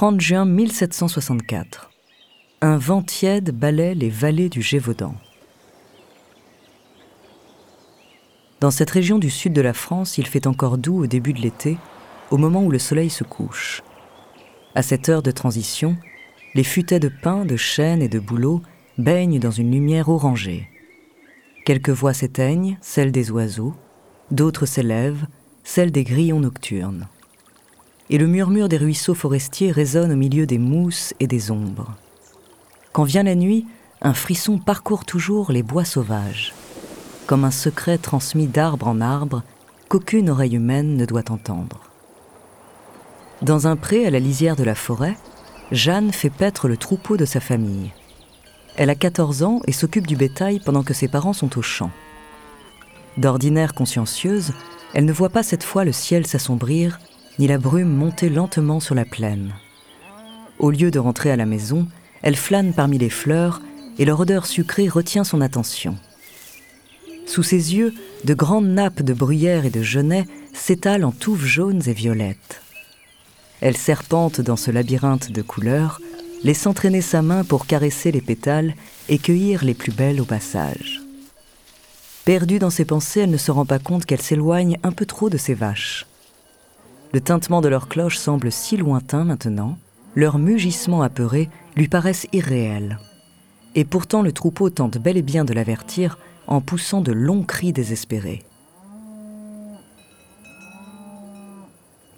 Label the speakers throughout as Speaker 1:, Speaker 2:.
Speaker 1: 30 juin 1764. Un vent tiède balaie les vallées du Gévaudan. Dans cette région du sud de la France, il fait encore doux au début de l'été, au moment où le soleil se couche. À cette heure de transition, les futaies de pin, de chêne et de bouleau baignent dans une lumière orangée. Quelques voix s'éteignent, celles des oiseaux, d'autres s'élèvent, celles des grillons nocturnes et le murmure des ruisseaux forestiers résonne au milieu des mousses et des ombres. Quand vient la nuit, un frisson parcourt toujours les bois sauvages, comme un secret transmis d'arbre en arbre qu'aucune oreille humaine ne doit entendre. Dans un pré à la lisière de la forêt, Jeanne fait paître le troupeau de sa famille. Elle a 14 ans et s'occupe du bétail pendant que ses parents sont au champ. D'ordinaire consciencieuse, elle ne voit pas cette fois le ciel s'assombrir ni la brume monter lentement sur la plaine. Au lieu de rentrer à la maison, elle flâne parmi les fleurs et leur odeur sucrée retient son attention. Sous ses yeux, de grandes nappes de bruyère et de genêt s'étalent en touffes jaunes et violettes. Elle serpente dans ce labyrinthe de couleurs, laissant traîner sa main pour caresser les pétales et cueillir les plus belles au passage. Perdue dans ses pensées, elle ne se rend pas compte qu'elle s'éloigne un peu trop de ses vaches. Le tintement de leurs cloches semble si lointain maintenant, leurs mugissements apeurés lui paraissent irréels. Et pourtant le troupeau tente bel et bien de l'avertir en poussant de longs cris désespérés.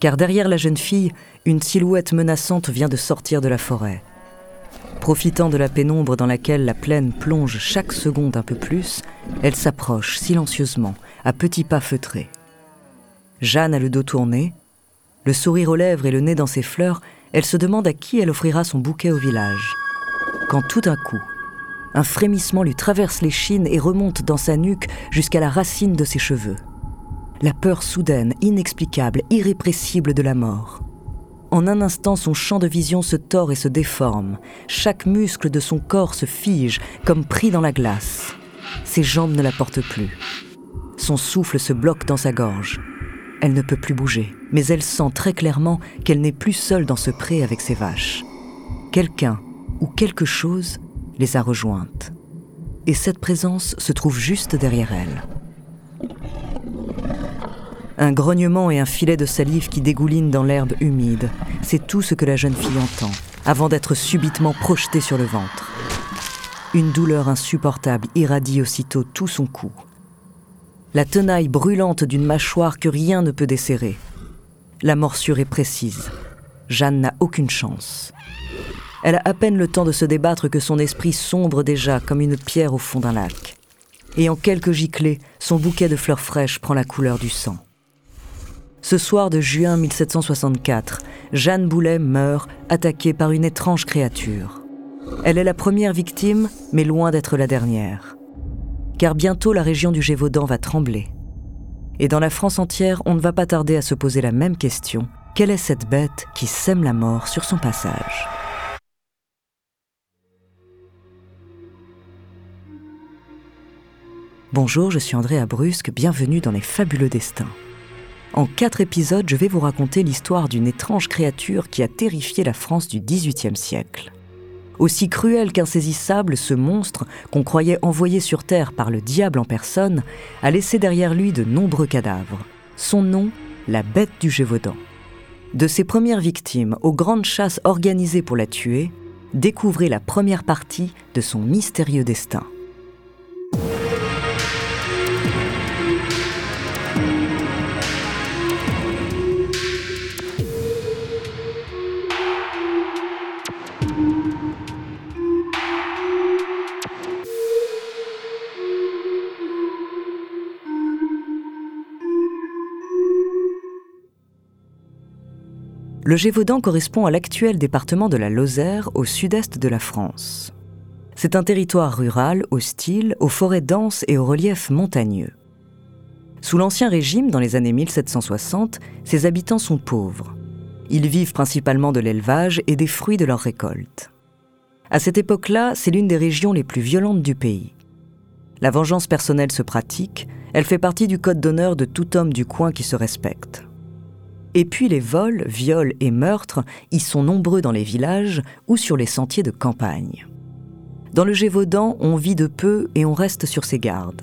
Speaker 1: Car derrière la jeune fille, une silhouette menaçante vient de sortir de la forêt. Profitant de la pénombre dans laquelle la plaine plonge chaque seconde un peu plus, elle s'approche silencieusement, à petits pas feutrés. Jeanne a le dos tourné, le sourire aux lèvres et le nez dans ses fleurs, elle se demande à qui elle offrira son bouquet au village. Quand tout d'un coup, un frémissement lui traverse l'échine et remonte dans sa nuque jusqu'à la racine de ses cheveux. La peur soudaine, inexplicable, irrépressible de la mort. En un instant, son champ de vision se tord et se déforme. Chaque muscle de son corps se fige, comme pris dans la glace. Ses jambes ne la portent plus. Son souffle se bloque dans sa gorge. Elle ne peut plus bouger, mais elle sent très clairement qu'elle n'est plus seule dans ce pré avec ses vaches. Quelqu'un ou quelque chose les a rejointes. Et cette présence se trouve juste derrière elle. Un grognement et un filet de salive qui dégouline dans l'herbe humide, c'est tout ce que la jeune fille entend, avant d'être subitement projetée sur le ventre. Une douleur insupportable irradie aussitôt tout son cou la tenaille brûlante d'une mâchoire que rien ne peut desserrer. La morsure est précise. Jeanne n'a aucune chance. Elle a à peine le temps de se débattre que son esprit sombre déjà comme une pierre au fond d'un lac. Et en quelques giclées, son bouquet de fleurs fraîches prend la couleur du sang. Ce soir de juin 1764, Jeanne Boulet meurt attaquée par une étrange créature. Elle est la première victime, mais loin d'être la dernière car bientôt la région du Gévaudan va trembler. Et dans la France entière, on ne va pas tarder à se poser la même question. Quelle est cette bête qui sème la mort sur son passage? Bonjour, je suis André Abrusque, bienvenue dans les fabuleux destins. En quatre épisodes, je vais vous raconter l'histoire d'une étrange créature qui a terrifié la France du XVIIIe siècle. Aussi cruel qu'insaisissable, ce monstre, qu'on croyait envoyé sur Terre par le diable en personne, a laissé derrière lui de nombreux cadavres. Son nom, la bête du Gévaudan. De ses premières victimes aux grandes chasses organisées pour la tuer, découvrez la première partie de son mystérieux destin. Le Gévaudan correspond à l'actuel département de la Lozère au sud-est de la France. C'est un territoire rural, hostile, aux forêts denses et au relief montagneux. Sous l'Ancien Régime, dans les années 1760, ses habitants sont pauvres. Ils vivent principalement de l'élevage et des fruits de leurs récoltes. À cette époque-là, c'est l'une des régions les plus violentes du pays. La vengeance personnelle se pratique, elle fait partie du code d'honneur de tout homme du coin qui se respecte. Et puis les vols, viols et meurtres y sont nombreux dans les villages ou sur les sentiers de campagne. Dans le Gévaudan, on vit de peu et on reste sur ses gardes.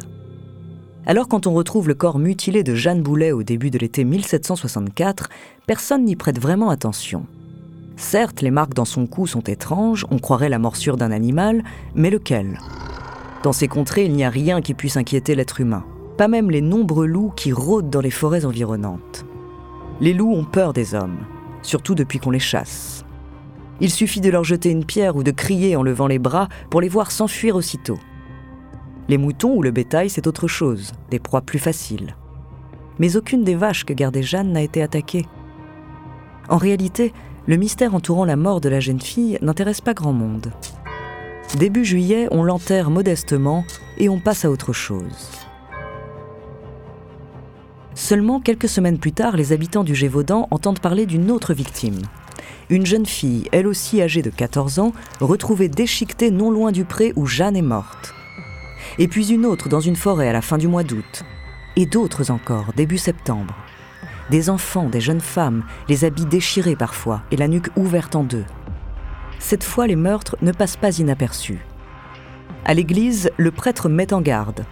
Speaker 1: Alors quand on retrouve le corps mutilé de Jeanne Boulet au début de l'été 1764, personne n'y prête vraiment attention. Certes, les marques dans son cou sont étranges, on croirait la morsure d'un animal, mais lequel? Dans ces contrées, il n'y a rien qui puisse inquiéter l'être humain, pas même les nombreux loups qui rôdent dans les forêts environnantes. Les loups ont peur des hommes, surtout depuis qu'on les chasse. Il suffit de leur jeter une pierre ou de crier en levant les bras pour les voir s'enfuir aussitôt. Les moutons ou le bétail, c'est autre chose, des proies plus faciles. Mais aucune des vaches que gardait Jeanne n'a été attaquée. En réalité, le mystère entourant la mort de la jeune fille n'intéresse pas grand monde. Début juillet, on l'enterre modestement et on passe à autre chose. Seulement quelques semaines plus tard, les habitants du Gévaudan entendent parler d'une autre victime. Une jeune fille, elle aussi âgée de 14 ans, retrouvée déchiquetée non loin du pré où Jeanne est morte. Et puis une autre dans une forêt à la fin du mois d'août. Et d'autres encore, début septembre. Des enfants, des jeunes femmes, les habits déchirés parfois et la nuque ouverte en deux. Cette fois, les meurtres ne passent pas inaperçus. À l'église, le prêtre met en garde.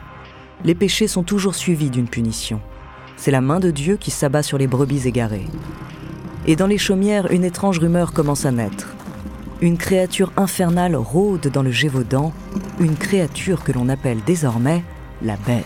Speaker 1: Les péchés sont toujours suivis d'une punition c'est la main de Dieu qui s'abat sur les brebis égarées. Et dans les chaumières, une étrange rumeur commence à naître. Une créature infernale rôde dans le Gévaudan, une créature que l'on appelle désormais la bête.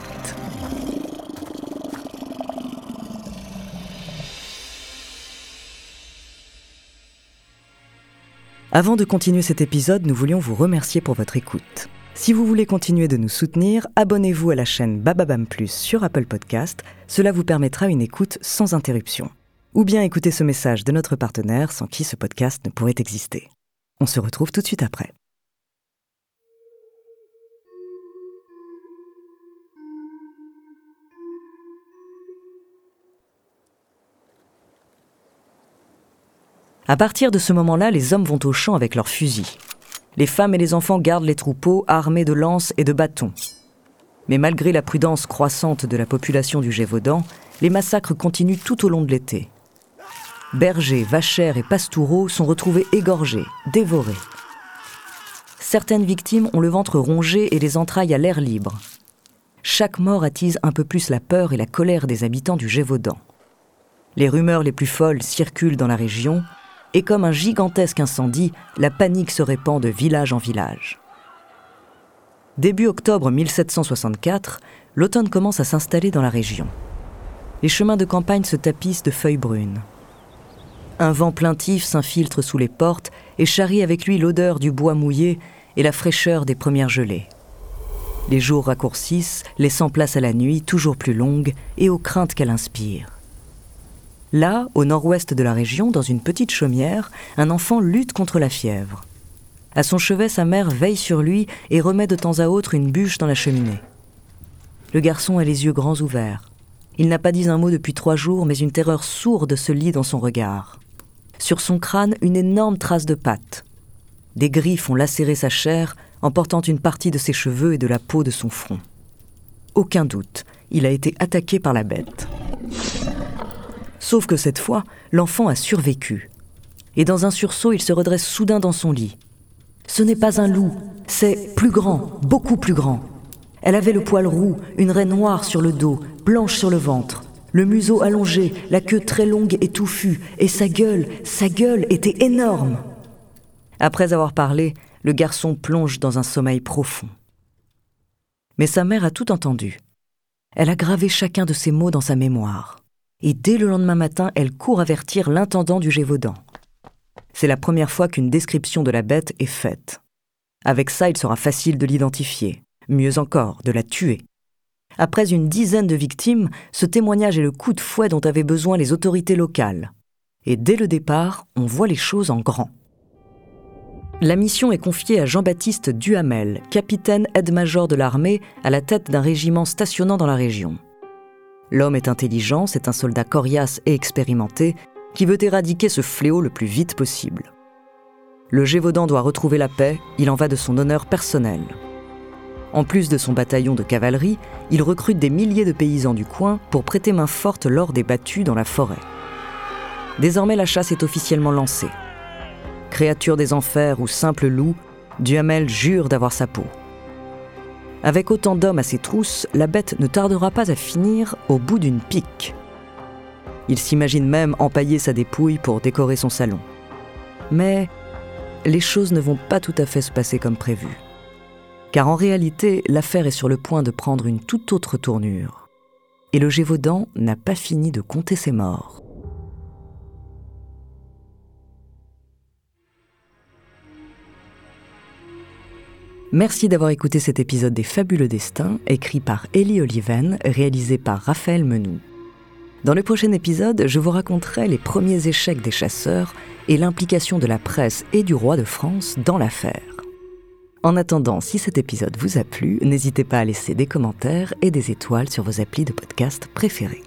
Speaker 1: Avant de continuer cet épisode, nous voulions vous remercier pour votre écoute. Si vous voulez continuer de nous soutenir, abonnez-vous à la chaîne Bababam Plus sur Apple Podcast. Cela vous permettra une écoute sans interruption. Ou bien écouter ce message de notre partenaire sans qui ce podcast ne pourrait exister. On se retrouve tout de suite après. À partir de ce moment-là, les hommes vont au champ avec leurs fusils les femmes et les enfants gardent les troupeaux armés de lances et de bâtons. Mais malgré la prudence croissante de la population du Gévaudan, les massacres continuent tout au long de l'été. Bergers, vachères et pastoureaux sont retrouvés égorgés, dévorés. Certaines victimes ont le ventre rongé et les entrailles à l'air libre. Chaque mort attise un peu plus la peur et la colère des habitants du Gévaudan. Les rumeurs les plus folles circulent dans la région et comme un gigantesque incendie, la panique se répand de village en village. Début octobre 1764, l'automne commence à s'installer dans la région. Les chemins de campagne se tapissent de feuilles brunes. Un vent plaintif s'infiltre sous les portes et charrie avec lui l'odeur du bois mouillé et la fraîcheur des premières gelées. Les jours raccourcissent, laissant place à la nuit toujours plus longue et aux craintes qu'elle inspire. Là, au nord-ouest de la région, dans une petite chaumière, un enfant lutte contre la fièvre. À son chevet, sa mère veille sur lui et remet de temps à autre une bûche dans la cheminée. Le garçon a les yeux grands ouverts. Il n'a pas dit un mot depuis trois jours, mais une terreur sourde se lit dans son regard. Sur son crâne, une énorme trace de pattes. Des griffes ont lacéré sa chair, emportant une partie de ses cheveux et de la peau de son front. Aucun doute, il a été attaqué par la bête. Sauf que cette fois, l'enfant a survécu. Et dans un sursaut, il se redresse soudain dans son lit. Ce n'est pas un loup, c'est plus grand, beaucoup plus grand. Elle avait le poil roux, une raie noire sur le dos, blanche sur le ventre, le museau allongé, la queue très longue et touffue, et sa gueule, sa gueule était énorme. Après avoir parlé, le garçon plonge dans un sommeil profond. Mais sa mère a tout entendu. Elle a gravé chacun de ces mots dans sa mémoire et dès le lendemain matin, elle court avertir l'intendant du Gévaudan. C'est la première fois qu'une description de la bête est faite. Avec ça, il sera facile de l'identifier, mieux encore, de la tuer. Après une dizaine de victimes, ce témoignage est le coup de fouet dont avaient besoin les autorités locales. Et dès le départ, on voit les choses en grand. La mission est confiée à Jean-Baptiste Duhamel, capitaine aide-major de l'armée à la tête d'un régiment stationnant dans la région. L'homme est intelligent, c'est un soldat coriace et expérimenté qui veut éradiquer ce fléau le plus vite possible. Le Gévaudan doit retrouver la paix, il en va de son honneur personnel. En plus de son bataillon de cavalerie, il recrute des milliers de paysans du coin pour prêter main forte lors des battues dans la forêt. Désormais, la chasse est officiellement lancée. Créature des enfers ou simple loup, Duhamel jure d'avoir sa peau. Avec autant d'hommes à ses trousses, la bête ne tardera pas à finir au bout d'une pique. Il s'imagine même empailler sa dépouille pour décorer son salon. Mais les choses ne vont pas tout à fait se passer comme prévu. Car en réalité, l'affaire est sur le point de prendre une toute autre tournure. Et le Gévaudan n'a pas fini de compter ses morts. Merci d'avoir écouté cet épisode des Fabuleux Destins, écrit par Ellie Oliven, réalisé par Raphaël Menou. Dans le prochain épisode, je vous raconterai les premiers échecs des chasseurs et l'implication de la presse et du roi de France dans l'affaire. En attendant, si cet épisode vous a plu, n'hésitez pas à laisser des commentaires et des étoiles sur vos applis de podcast préférés.